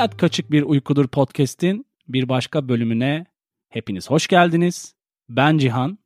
Hayat Kaçık Bir Uykudur podcast'in bir başka bölümüne hepiniz hoş geldiniz. Ben Cihan,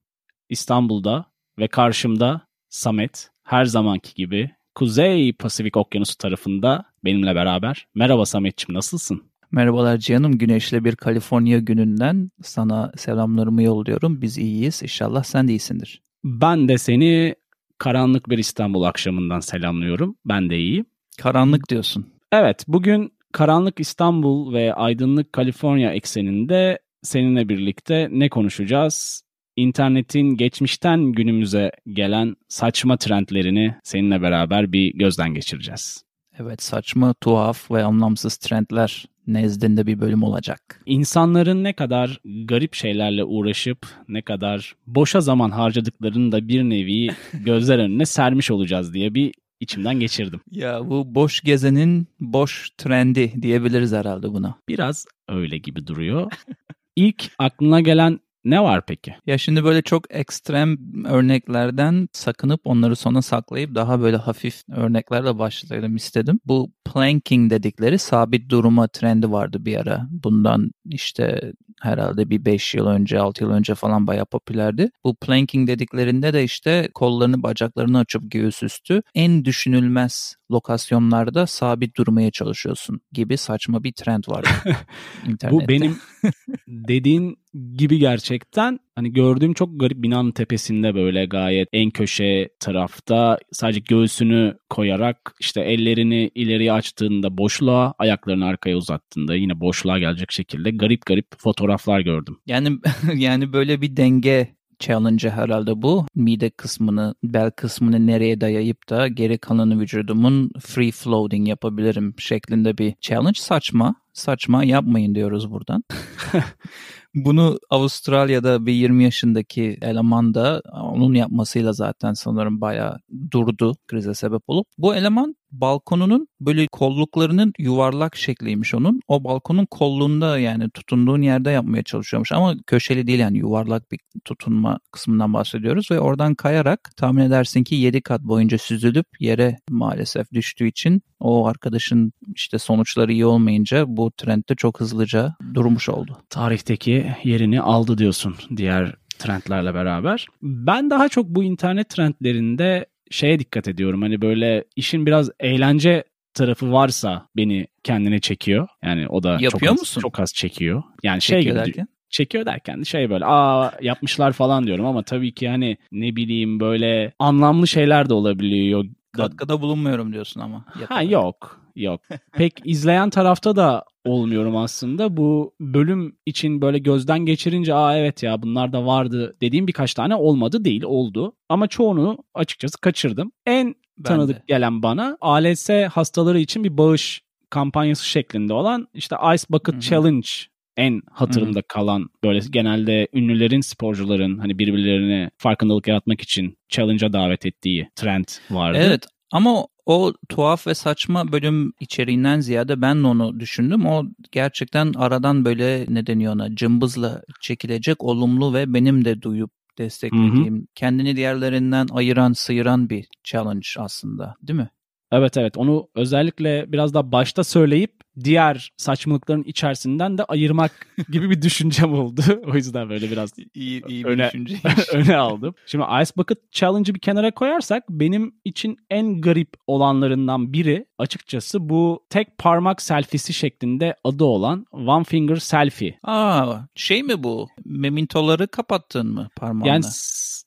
İstanbul'da ve karşımda Samet, her zamanki gibi Kuzey Pasifik Okyanusu tarafında benimle beraber. Merhaba Sametçim, nasılsın? Merhabalar Cihan'ım. Güneşli bir Kaliforniya gününden sana selamlarımı yolluyorum. Biz iyiyiz. İnşallah sen de iyisindir. Ben de seni karanlık bir İstanbul akşamından selamlıyorum. Ben de iyiyim. Karanlık diyorsun. Evet, bugün karanlık İstanbul ve aydınlık Kaliforniya ekseninde seninle birlikte ne konuşacağız? İnternetin geçmişten günümüze gelen saçma trendlerini seninle beraber bir gözden geçireceğiz. Evet, saçma, tuhaf ve anlamsız trendler nezdinde bir bölüm olacak. İnsanların ne kadar garip şeylerle uğraşıp ne kadar boşa zaman harcadıklarını da bir nevi gözler önüne sermiş olacağız diye bir içimden geçirdim. Ya bu boş gezenin boş trendi diyebiliriz herhalde buna. Biraz öyle gibi duruyor. İlk aklına gelen ne var peki? Ya şimdi böyle çok ekstrem örneklerden sakınıp onları sona saklayıp daha böyle hafif örneklerle başlayalım istedim. Bu planking dedikleri sabit duruma trendi vardı bir ara. Bundan işte herhalde bir 5 yıl önce 6 yıl önce falan bayağı popülerdi. Bu planking dediklerinde de işte kollarını bacaklarını açıp göğüs üstü en düşünülmez lokasyonlarda sabit durmaya çalışıyorsun gibi saçma bir trend vardı Bu benim dediğin gibi gerçekten hani gördüğüm çok garip binanın tepesinde böyle gayet en köşe tarafta sadece göğsünü koyarak işte ellerini ileriye açtığında boşluğa ayaklarını arkaya uzattığında yine boşluğa gelecek şekilde garip garip fotoğraflar gördüm. Yani yani böyle bir denge challenge herhalde bu. Mide kısmını, bel kısmını nereye dayayıp da geri kalanı vücudumun free floating yapabilirim şeklinde bir challenge. Saçma. Saçma yapmayın diyoruz buradan. Bunu Avustralya'da bir 20 yaşındaki eleman da onun yapmasıyla zaten sanırım bayağı durdu krize sebep olup. Bu eleman balkonunun böyle kolluklarının yuvarlak şekliymiş onun. O balkonun kolluğunda yani tutunduğun yerde yapmaya çalışıyormuş ama köşeli değil yani yuvarlak bir tutunma kısmından bahsediyoruz ve oradan kayarak tahmin edersin ki 7 kat boyunca süzülüp yere maalesef düştüğü için o arkadaşın işte sonuçları iyi olmayınca bu trendde çok hızlıca durmuş oldu. Tarihteki yerini aldı diyorsun diğer trendlerle beraber. Ben daha çok bu internet trendlerinde şeye dikkat ediyorum. Hani böyle işin biraz eğlence tarafı varsa beni kendine çekiyor. Yani o da Yapıyor çok az, musun? çok az çekiyor. Yani Çekiyor şey gibi derken? çekiyor derken de şey böyle aa yapmışlar falan diyorum ama tabii ki hani ne bileyim böyle anlamlı şeyler de olabiliyor. Katkıda bulunmuyorum diyorsun ama. Ha yok yok. Pek izleyen tarafta da olmuyorum aslında. Bu bölüm için böyle gözden geçirince aa evet ya bunlar da vardı dediğim birkaç tane olmadı değil oldu. Ama çoğunu açıkçası kaçırdım. En tanıdık de. gelen bana ALS hastaları için bir bağış kampanyası şeklinde olan işte Ice Bucket Hı hı. Challenge en hatırımda kalan böyle genelde ünlülerin, sporcuların hani birbirlerine farkındalık yaratmak için challenge'a davet ettiği trend vardı. Evet ama o, tuhaf ve saçma bölüm içeriğinden ziyade ben de onu düşündüm. O gerçekten aradan böyle ne deniyor ona cımbızla çekilecek olumlu ve benim de duyup desteklediğim, kendini diğerlerinden ayıran, sıyıran bir challenge aslında değil mi? Evet evet onu özellikle biraz daha başta söyleyip diğer saçmalıkların içerisinden de ayırmak gibi bir düşüncem oldu. O yüzden böyle biraz İyi, iyi Öne- öne aldım. Şimdi Ice Bucket Challenge'ı bir kenara koyarsak benim için en garip olanlarından biri açıkçası bu tek parmak selfiesi şeklinde adı olan One Finger Selfie. Aa, şey mi bu? Memintoları kapattın mı parmağınla? Yani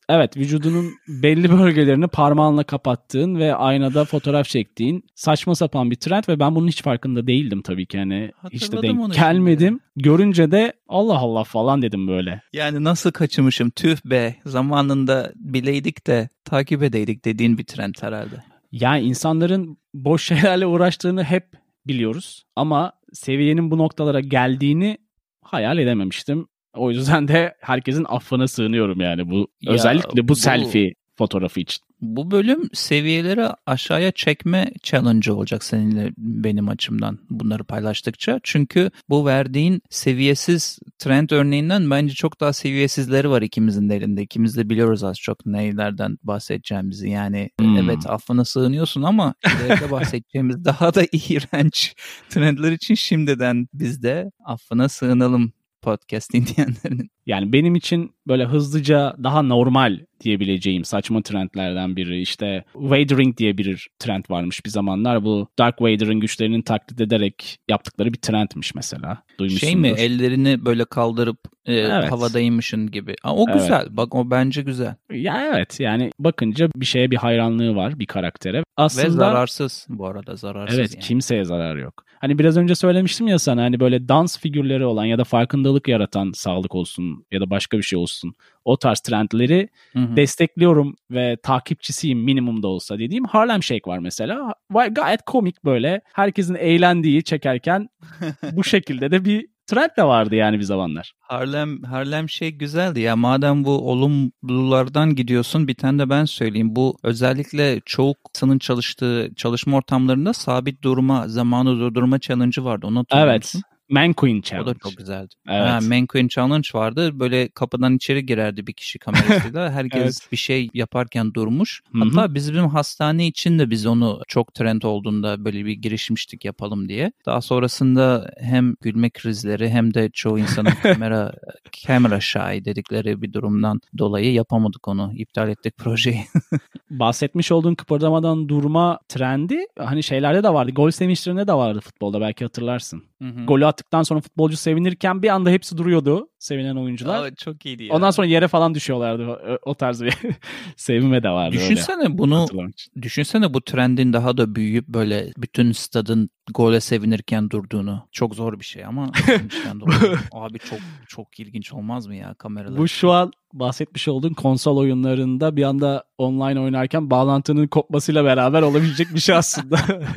evet vücudunun belli bölgelerini parmağınla kapattığın ve aynada fotoğraf çektiğin saçma sapan bir trend ve ben bunun hiç farkında değildim tabii ki. Yani hiç de denk şimdi. gelmedim. Görünce de Allah Allah falan dedim böyle. Yani nasıl kaçırmışım tüh be zamanında bileydik de takip edeydik dediğin bir trend herhalde. Yani insanların boş şeylerle uğraştığını hep biliyoruz ama seviyenin bu noktalara geldiğini hayal edememiştim. O yüzden de herkesin affına sığınıyorum yani bu Ya özellikle bu, bu- selfie fotoğrafı için. Bu bölüm seviyeleri aşağıya çekme challenge olacak seninle benim açımdan bunları paylaştıkça. Çünkü bu verdiğin seviyesiz trend örneğinden bence çok daha seviyesizleri var ikimizin de elinde. İkimiz de biliyoruz az çok neylerden bahsedeceğimizi. Yani hmm. evet affına sığınıyorsun ama ileride bahsedeceğimiz daha da iğrenç trendler için şimdiden biz de affına sığınalım podcast dinleyenlerinin. Yani benim için böyle hızlıca daha normal diyebileceğim saçma trendlerden biri. İşte Wadering diye bir trend varmış bir zamanlar. Bu Dark Vader'ın güçlerini taklit ederek yaptıkları bir trendmiş mesela. Duymuşsundur. Şey mi ellerini böyle kaldırıp e, evet. havadaymışın gibi. Aa, o güzel. Evet. Bak o bence güzel. Ya evet yani bakınca bir şeye bir hayranlığı var bir karaktere. Aslında, Ve zararsız bu arada zararsız. Evet yani. kimseye zarar yok. Hani biraz önce söylemiştim ya sana hani böyle dans figürleri olan ya da farkındalık yaratan sağlık olsun ya da başka bir şey olsun. O tarz trendleri hı hı. destekliyorum ve takipçisiyim minimumda olsa dediğim Harlem Shake var mesela. Gayet komik böyle herkesin eğlendiği çekerken bu şekilde de bir trend de vardı yani bir zamanlar. Harlem Harlem şey güzeldi ya madem bu olumlulardan gidiyorsun bir tane de ben söyleyeyim. Bu özellikle çoğu insanın çalıştığı çalışma ortamlarında sabit durma zamanı durdurma challenge'ı vardı. Onu hatırlıyor evet. musun? Manqueen Challenge. O da çok güzeldi. Evet. Ha, Manqueen Challenge vardı. Böyle kapıdan içeri girerdi bir kişi kamerasıyla. Herkes evet. bir şey yaparken durmuş. Hatta Hı-hı. bizim hastane için de biz onu çok trend olduğunda böyle bir girişmiştik yapalım diye. Daha sonrasında hem gülme krizleri hem de çoğu insanın kamera kamera shy dedikleri bir durumdan dolayı yapamadık onu. İptal ettik projeyi. Bahsetmiş olduğun kıpırdamadan durma trendi hani şeylerde de vardı. Gol sevinçlerinde de vardı futbolda belki hatırlarsın. Hı-hı. Golü attıktan sonra futbolcu sevinirken bir anda hepsi duruyordu sevinen oyuncular. Aa, çok iyiydi ya. Ondan sonra yere falan düşüyorlardı. O, o tarz bir sevinme de vardı. Düşünsene öyle. bunu düşünsene bu trendin daha da büyüyüp böyle bütün stadın gole sevinirken durduğunu. Çok zor bir şey ama abi çok çok ilginç olmaz mı ya kameralar? Bu şu an bahsetmiş olduğun konsol oyunlarında bir anda online oynarken bağlantının kopmasıyla beraber olabilecek bir şey aslında.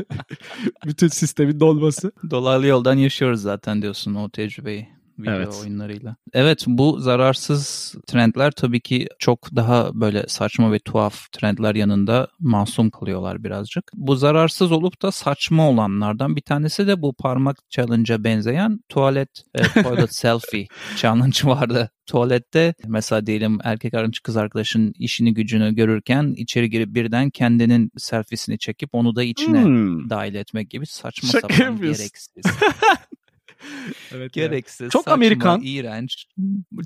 Bütün sistemin dolması. Dolaylı yoldan yaşıyoruz zaten diyorsun o tecrübeyi video evet. oyunlarıyla. Evet bu zararsız trendler tabii ki çok daha böyle saçma ve tuhaf trendler yanında masum kalıyorlar birazcık. Bu zararsız olup da saçma olanlardan bir tanesi de bu parmak challenge'a benzeyen tuvalet e, toilet selfie challenge vardı tuvalette mesela diyelim erkek arkadaş kız arkadaşın işini gücünü görürken içeri girip birden kendinin selfiesini çekip onu da içine hmm. dahil etmek gibi saçma Şaka sapan gereksiz. evet Gereksiz, Çok saçma, Amerikan. iğrenç,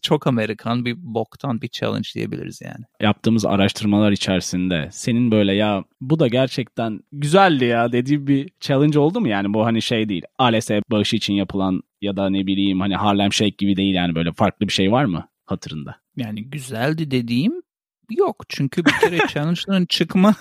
çok Amerikan bir boktan bir challenge diyebiliriz yani. Yaptığımız araştırmalar içerisinde senin böyle ya bu da gerçekten güzeldi ya dediği bir challenge oldu mu yani bu hani şey değil ALS bağışı için yapılan ya da ne bileyim hani Harlem Shake gibi değil yani böyle farklı bir şey var mı hatırında? Yani güzeldi dediğim yok çünkü bir kere challenge'ların çıkma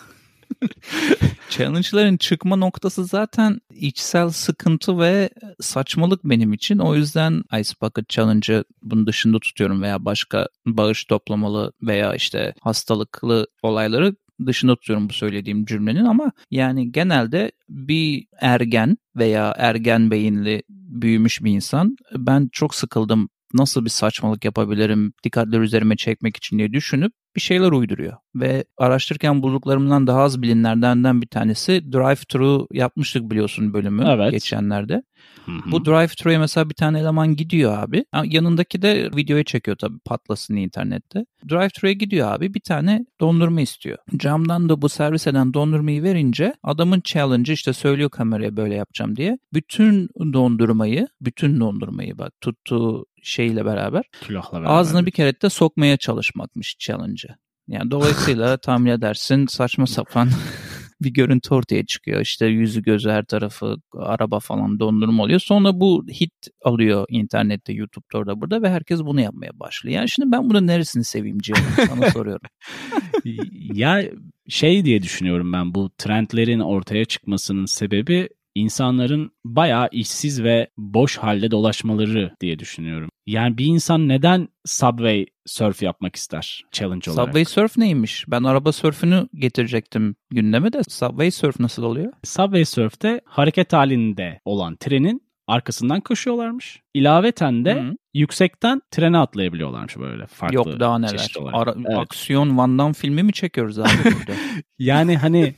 Challenge'ların çıkma noktası zaten içsel sıkıntı ve saçmalık benim için. O yüzden Ice Bucket Challenge'ı bunun dışında tutuyorum veya başka bağış toplamalı veya işte hastalıklı olayları dışında tutuyorum bu söylediğim cümlenin ama yani genelde bir ergen veya ergen beyinli büyümüş bir insan ben çok sıkıldım nasıl bir saçmalık yapabilirim dikkatleri üzerime çekmek için diye düşünüp bir şeyler uyduruyor. Ve araştırırken bulduklarımdan daha az bilinlerden bir tanesi drive-thru yapmıştık biliyorsun bölümü evet. geçenlerde. Hı-hı. Bu drive-thru'ya mesela bir tane eleman gidiyor abi. Yanındaki de videoyu çekiyor tabii patlasın internette. Drive-thru'ya gidiyor abi bir tane dondurma istiyor. Camdan da bu servis eden dondurmayı verince adamın challenge'ı işte söylüyor kameraya böyle yapacağım diye. Bütün dondurmayı, bütün dondurmayı bak tuttuğu şeyle beraber, beraber ağzına bir kere de sokmaya çalışmakmış challenge'ı. Yani dolayısıyla tahmin edersin saçma sapan bir görüntü ortaya çıkıyor. İşte yüzü gözü her tarafı araba falan dondurma oluyor. Sonra bu hit alıyor internette, YouTube'da orada burada ve herkes bunu yapmaya başlıyor. Yani şimdi ben bunun neresini seveyim Cihan? Sana soruyorum. ya şey diye düşünüyorum ben bu trendlerin ortaya çıkmasının sebebi insanların bayağı işsiz ve boş halde dolaşmaları diye düşünüyorum. Yani bir insan neden Subway surf yapmak ister challenge olarak? Subway surf neymiş? Ben araba surfünü getirecektim gündeme de Subway surf nasıl oluyor? Subway surf'te hareket halinde olan trenin arkasından koşuyorlarmış. İlaveten de Hı. yüksekten trene atlayabiliyorlarmış böyle farklı Yok daha neler. Ara- Evet. Aksiyon Van Damme filmi mi çekiyoruz abi burada? Yani hani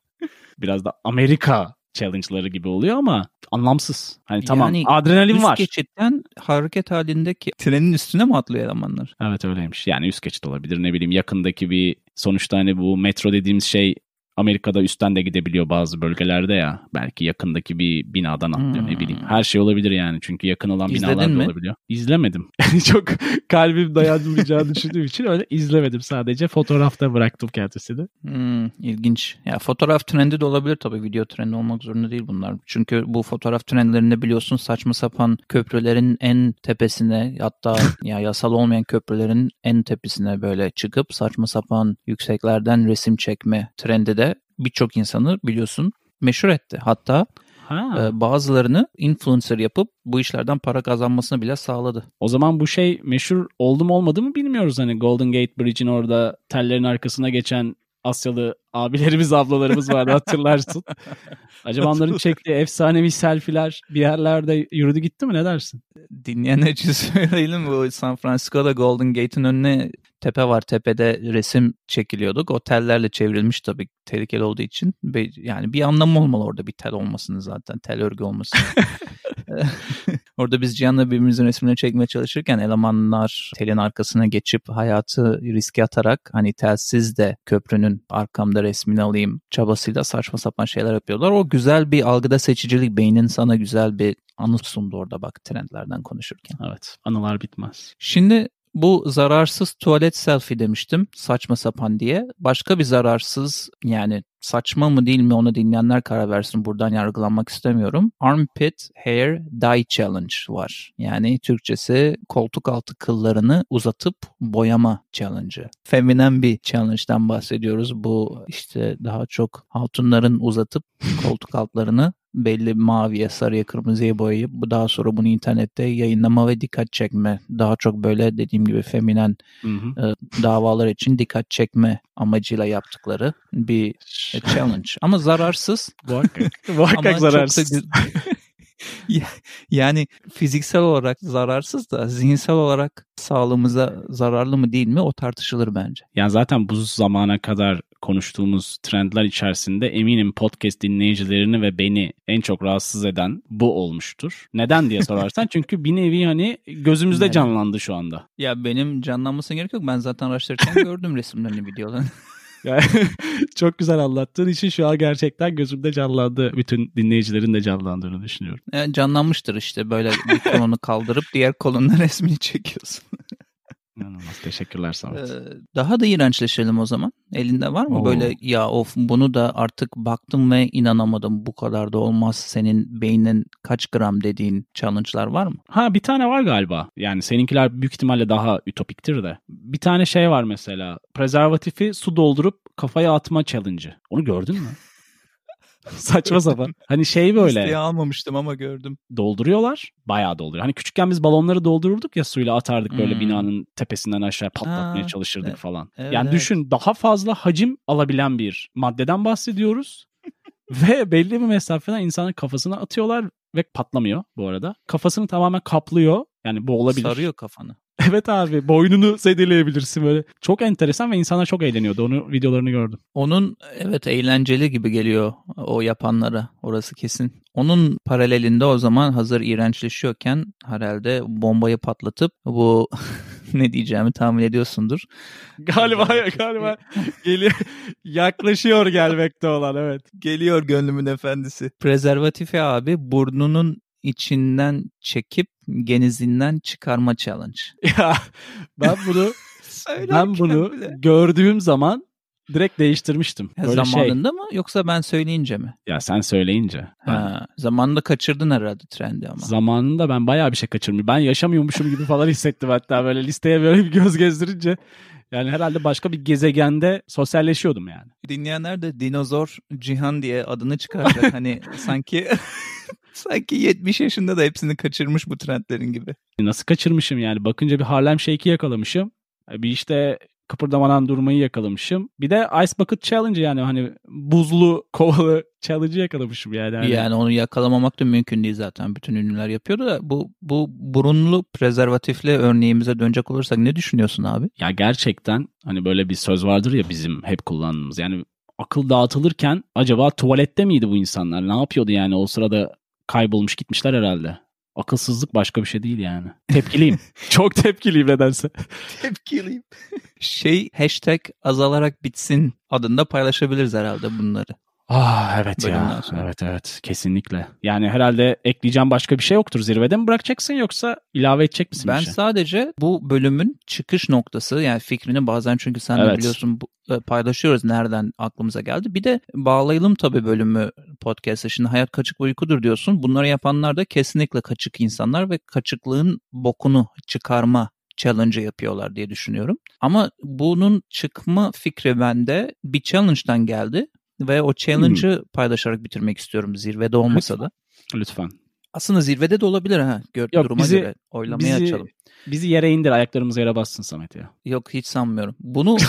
biraz da Amerika challenge'ları gibi oluyor ama anlamsız. Hani tamam Yani adrenalin Üst var. geçitten hareket halindeki trenin üstüne mi atlıyor elemanlar? Evet öyleymiş. Yani üst geçit olabilir ne bileyim yakındaki bir sonuçta hani bu metro dediğimiz şey Amerika'da üstten de gidebiliyor bazı bölgelerde ya. Belki yakındaki bir binadan atlıyor ne Hmm. bileyim. Her şey olabilir yani çünkü yakın olan İzledin binalar da mi? olabiliyor. İzlemedim. çok kalbim dayanmayacağını düşündüğüm için öyle izlemedim sadece. Fotoğrafta bıraktım kendisini. Hmm, ilginç. Ya fotoğraf trendi de olabilir tabii. Video trendi olmak zorunda değil bunlar. Çünkü bu fotoğraf trendlerinde biliyorsun saçma sapan köprülerin en tepesine hatta ya yasal olmayan köprülerin en tepesine böyle çıkıp saçma sapan yükseklerden resim çekme trendi de birçok insanı biliyorsun meşhur etti. Hatta Ha. e, bazılarını influencer yapıp bu işlerden para kazanmasını bile sağladı. O zaman bu şey meşhur oldu mu olmadı mı bilmiyoruz. Hani Golden Gate Bridge'in orada tellerin arkasına geçen Asyalı abilerimiz ablalarımız vardı hatırlarsın. Acaba onların çektiği efsanevi selfiler bir yerlerde yürüdü gitti mi ne dersin? Dinleyenler için söyleyelim bu San Francisco'da Golden Gate'in önüne tepe var. Tepede resim çekiliyorduk. O tellerle çevrilmiş tabii tehlikeli olduğu için. Yani bir anlamı olmalı orada bir tel olmasının zaten. Tel örgü olması. orada biz Cihan'la birbirimizin resimlerini çekmeye çalışırken elemanlar telin arkasına geçip hayatı riske atarak hani telsiz de köprünün arkamda resmini alayım çabasıyla saçma sapan şeyler yapıyorlar. O güzel bir algıda seçicilik. Beynin sana güzel bir anı sundu orada bak trendlerden konuşurken. Evet anılar bitmez. Şimdi bu zararsız tuvalet selfie demiştim saçma sapan diye. Başka bir zararsız yani saçma mı değil mi onu dinleyenler karar versin buradan yargılanmak istemiyorum. Armpit Hair Dye Challenge var. Yani Türkçesi koltuk altı kıllarını uzatıp boyama challenge'ı. Feminen bir challenge'dan bahsediyoruz. Bu işte daha çok hatunların uzatıp koltuk altlarını belli maviye, sarıya, kırmızıya boyayıp daha sonra bunu internette yayınlama ve dikkat çekme. Daha çok böyle dediğim gibi feminen Hı hı. e, davalar için dikkat çekme amacıyla yaptıkları bir e, challenge. Ama zararsız. Muhakkak. Muhakkak zararsız. yani fiziksel olarak zararsız da zihinsel olarak sağlığımıza zararlı mı değil mi o tartışılır bence. Yani zaten bu zamana kadar konuştuğumuz trendler içerisinde eminim podcast dinleyicilerini ve beni en çok rahatsız eden bu olmuştur. Neden diye sorarsan çünkü bir nevi hani gözümüzde Neden? canlandı şu anda. Ya benim canlanmasına gerek yok. Ben zaten araştırırken gördüm resimlerini, videolarını. Yani çok güzel anlattığın için şu an gerçekten gözümde canlandı. Bütün dinleyicilerin de canlandığını düşünüyorum. Yani canlanmıştır işte böyle bir kolunu kaldırıp diğer kolunun resmini çekiyorsun. İnanılmaz. Teşekkürler Samet. Ee, daha da iğrençleşelim o zaman. Elinde var mı Oo. böyle ya of bunu da artık baktım ve inanamadım bu kadar da olmaz senin beynin kaç gram dediğin challenge'lar var mı? Ha bir tane var galiba. Yani seninkiler büyük ihtimalle daha ütopiktir de. Bir tane şey var mesela. Prezervatifi su doldurup kafaya atma challenge'ı. Onu gördün mü? Saçma sapan. Hani şey böyle Listeye almamıştım ama gördüm. dolduruyorlar. Bayağı dolduruyor. Hani küçükken biz balonları doldururduk ya suyla atardık böyle Hmm. binanın tepesinden aşağı patlatmaya Ha, çalışırdık evet. falan. Evet, yani evet. düşün daha fazla hacim alabilen bir maddeden bahsediyoruz. Ve belli bir mesafeden insanın kafasına atıyorlar ve patlamıyor bu arada. Kafasını tamamen kaplıyor. Yani bu olabilir. Sarıyor kafanı. Evet abi boynunu zedeleyebilirsin böyle. Çok enteresan ve insanlar çok eğleniyordu. Onu videolarını gördüm. Onun evet eğlenceli gibi geliyor o yapanlara orası kesin. Onun paralelinde o zaman hazır iğrençleşiyorken herhalde bombayı patlatıp bu ne diyeceğimi tahmin ediyorsundur. Galiba galiba geliyor yaklaşıyor gelmekte olan evet. Geliyor gönlümün efendisi. Prezervatifi abi burnunun içinden çekip genizinden çıkarma challenge. Ya ben bunu ben bunu gördüğüm zaman direkt değiştirmiştim. Böyle şey. zamanında mı yoksa ben söyleyince mi? Ya sen söyleyince. Ben Ha, zamanında kaçırdın herhalde trendi ama. Zamanında ben bayağı bir şey kaçırmışım. Ben yaşamıyormuşum gibi falan hissettim hatta böyle listeye böyle bir göz gezdirince. Yani herhalde başka bir gezegende sosyalleşiyordum yani. Dinleyenler de dinozor Cihan diye adını çıkaracak. hani sanki sanki 70 yaşında da hepsini kaçırmış bu trendlerin gibi. Nasıl kaçırmışım yani. Bakınca bir Harlem Shake'i yakalamışım. Bir işte kıpırdamadan durmayı yakalamışım. Bir de Ice Bucket Challenge yani hani buzlu kovalı challenge'ı yakalamışım yani. Hani. Yani onu yakalamamak da mümkün değil zaten. Bütün ünlüler yapıyordu da bu bu burunlu prezervatifli örneğimize dönecek olursak ne düşünüyorsun abi? Ya gerçekten hani böyle bir söz vardır ya bizim hep kullandığımız. Yani akıl dağıtılırken acaba tuvalette miydi bu insanlar? Ne yapıyordu yani o sırada kaybolmuş gitmişler herhalde. Akılsızlık başka bir şey değil yani. Tepkiliyim. Çok tepkiliyim nedense. tepkiliyim. şey hashtag azalarak bitsin adında paylaşabiliriz herhalde bunları. Ah evet ya. Sonra. Evet evet kesinlikle. Yani herhalde ekleyeceğim başka bir şey yoktur. Zirvede mi bırakacaksın yoksa ilave edecek misin Ben bir şey? sadece bu bölümün çıkış noktası yani fikrini bazen çünkü sen evet. de biliyorsun bu, e, paylaşıyoruz nereden aklımıza geldi. Bir de bağlayalım tabii bölümü podcast'a. Şimdi hayat kaçık uykudur diyorsun. Bunları yapanlar da kesinlikle kaçık insanlar ve kaçıklığın bokunu çıkarma challenge yapıyorlar diye düşünüyorum. Ama bunun çıkma fikri bende bir challenge'dan geldi ve o challenge'ı hmm. paylaşarak bitirmek istiyorum zirvede olmasa da. Lütfen. Aslında zirvede de olabilir ha. Gör, Yok, duruma bizi, göre oylamaya bizi, açalım. Bizi yere indir ayaklarımızı yere bassın Samet ya. Yok hiç sanmıyorum. Bunu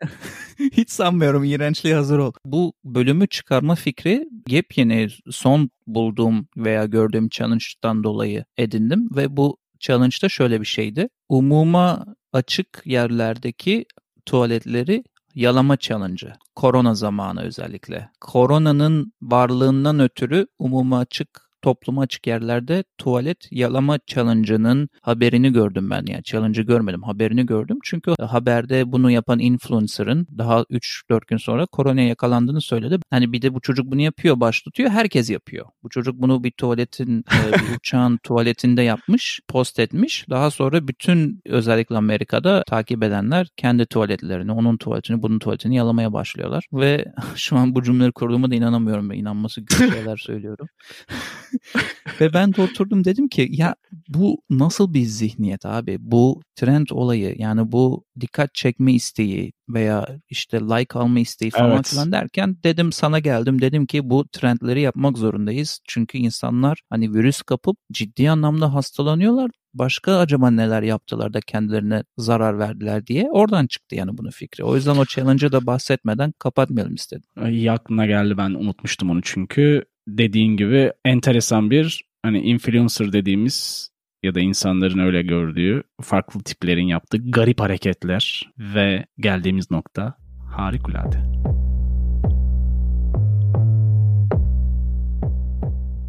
hiç sanmıyorum. İğrençliğe hazır ol. Bu bölümü çıkarma fikri yepyeni son bulduğum veya gördüğüm challenge'dan dolayı edindim ve bu challenge'da şöyle bir şeydi. Umuma açık yerlerdeki tuvaletleri yalama challenge'ı. Korona zamanı özellikle. Koronanın varlığından ötürü umuma açık topluma açık yerlerde tuvalet yalama challenge'ının haberini gördüm ben. Yani challenge'ı görmedim, haberini gördüm. Çünkü haberde bunu yapan influencer'ın daha 3-4 gün sonra koronaya yakalandığını söyledi. Hani bir de bu çocuk bunu yapıyor, baş tutuyor. Herkes yapıyor. Bu çocuk bunu bir tuvaletin, e, bir uçağın tuvaletinde yapmış, post etmiş. Daha sonra bütün özellikle Amerika'da takip edenler kendi tuvaletlerini, onun tuvaletini, bunun tuvaletini yalamaya başlıyorlar. Ve şu an bu cümleleri kurduğuma da inanamıyorum ve inanması güzel şeyler söylüyorum. Ve ben de oturdum dedim ki ya bu nasıl bir zihniyet abi? Bu trend olayı yani bu dikkat çekme isteği veya işte like alma isteği falan evet. filan derken dedim sana geldim dedim ki bu trendleri yapmak zorundayız. Çünkü insanlar hani virüs kapıp ciddi anlamda hastalanıyorlar başka acaba neler yaptılar da kendilerine zarar verdiler diye oradan çıktı yani bunun fikri. O yüzden o challenge'ı da bahsetmeden kapatmayalım istedim. İyi aklına geldi ben unutmuştum onu çünkü dediğin gibi enteresan bir hani influencer dediğimiz ya da insanların öyle gördüğü farklı tiplerin yaptığı garip hareketler ve geldiğimiz nokta harikulade.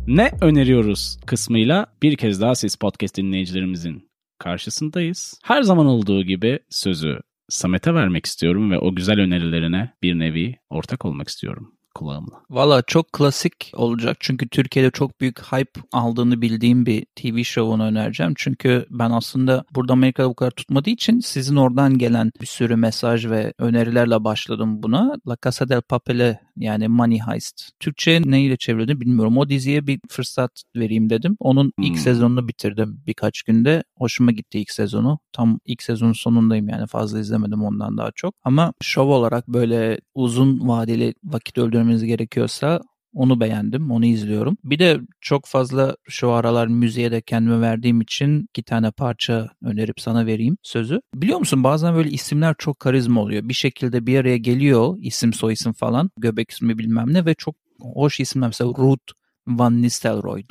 Ne öneriyoruz kısmıyla bir kez daha siz podcast dinleyicilerimizin karşısındayız. Her zaman olduğu gibi sözü Samet'e vermek istiyorum ve o güzel önerilerine bir nevi ortak olmak istiyorum kulağımla. Valla çok klasik olacak çünkü Türkiye'de çok büyük hype aldığını bildiğim bir TV show'unu önereceğim. Çünkü ben aslında burada Amerika'da bu kadar tutmadığı için sizin oradan gelen bir sürü mesaj ve önerilerle başladım buna. La Casa del Papel'e yani Money Heist. Türkçe neyle çevrildi bilmiyorum. O diziye bir fırsat vereyim dedim. Onun ilk hmm. sezonunu bitirdim birkaç günde. Hoşuma gitti ilk sezonu. Tam ilk sezonun sonundayım yani fazla izlemedim ondan daha çok. Ama şov olarak böyle uzun vadeli vakit öldürmeniz gerekiyorsa onu beğendim. Onu izliyorum. Bir de çok fazla şu aralar müziğe de kendime verdiğim için iki tane parça önerip sana vereyim sözü. Biliyor musun bazen böyle isimler çok karizma oluyor. Bir şekilde bir araya geliyor isim soy isim falan. Göbek ismi bilmem ne ve çok hoş isimler. Mesela Ruth Van Nistelrooy.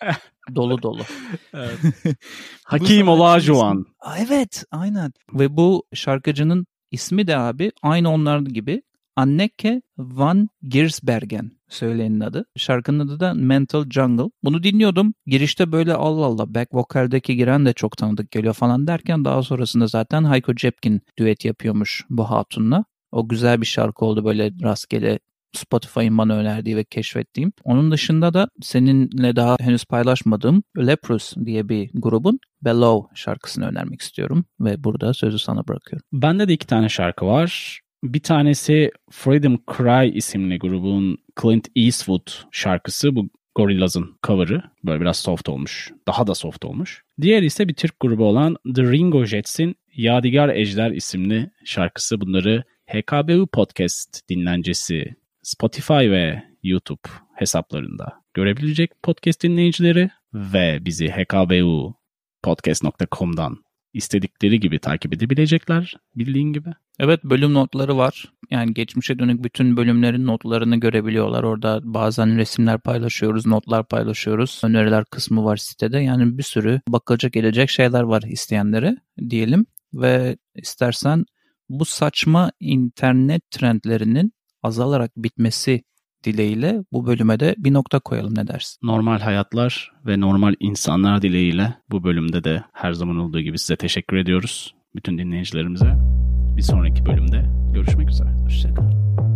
dolu dolu. Evet. Hakim Olajuwon. Evet aynen. Ve bu şarkıcının ismi de abi aynı onlar gibi Anneke van Giersbergen söyleyenin adı. Şarkının adı da Mental Jungle. Bunu dinliyordum. Girişte böyle Allah Allah back vokaldeki giren de çok tanıdık geliyor falan derken daha sonrasında zaten Hayko Cepkin düet yapıyormuş bu hatunla. O güzel bir şarkı oldu böyle rastgele Spotify'ın bana önerdiği ve keşfettiğim. Onun dışında da seninle daha henüz paylaşmadığım Leprous diye bir grubun Below şarkısını önermek istiyorum ve burada sözü sana bırakıyorum. Bende de iki tane şarkı var. Bir tanesi Freedom Cry isimli grubun Clint Eastwood şarkısı. Bu Gorillaz'ın cover'ı. Böyle biraz soft olmuş. Daha da soft olmuş. Diğer ise bir Türk grubu olan The Ringo Jets'in Yadigar Ejder isimli şarkısı. Bunları HKBU Podcast dinlencesi Spotify ve YouTube hesaplarında görebilecek podcast dinleyicileri ve bizi hkbu podcast.com'dan istedikleri gibi takip edebilecekler bildiğin gibi. Evet bölüm notları var. Yani geçmişe dönük bütün bölümlerin notlarını görebiliyorlar. Orada bazen resimler paylaşıyoruz, notlar paylaşıyoruz. Öneriler kısmı var sitede. Yani bir sürü bakılacak gelecek şeyler var isteyenlere diyelim. Ve istersen bu saçma internet trendlerinin azalarak bitmesi dileğiyle bu bölüme de bir nokta koyalım ne dersin? Normal hayatlar ve normal insanlar dileğiyle bu bölümde de her zaman olduğu gibi size teşekkür ediyoruz. Bütün dinleyicilerimize. Bir sonraki bölümde görüşmek üzere. Hoşçakalın.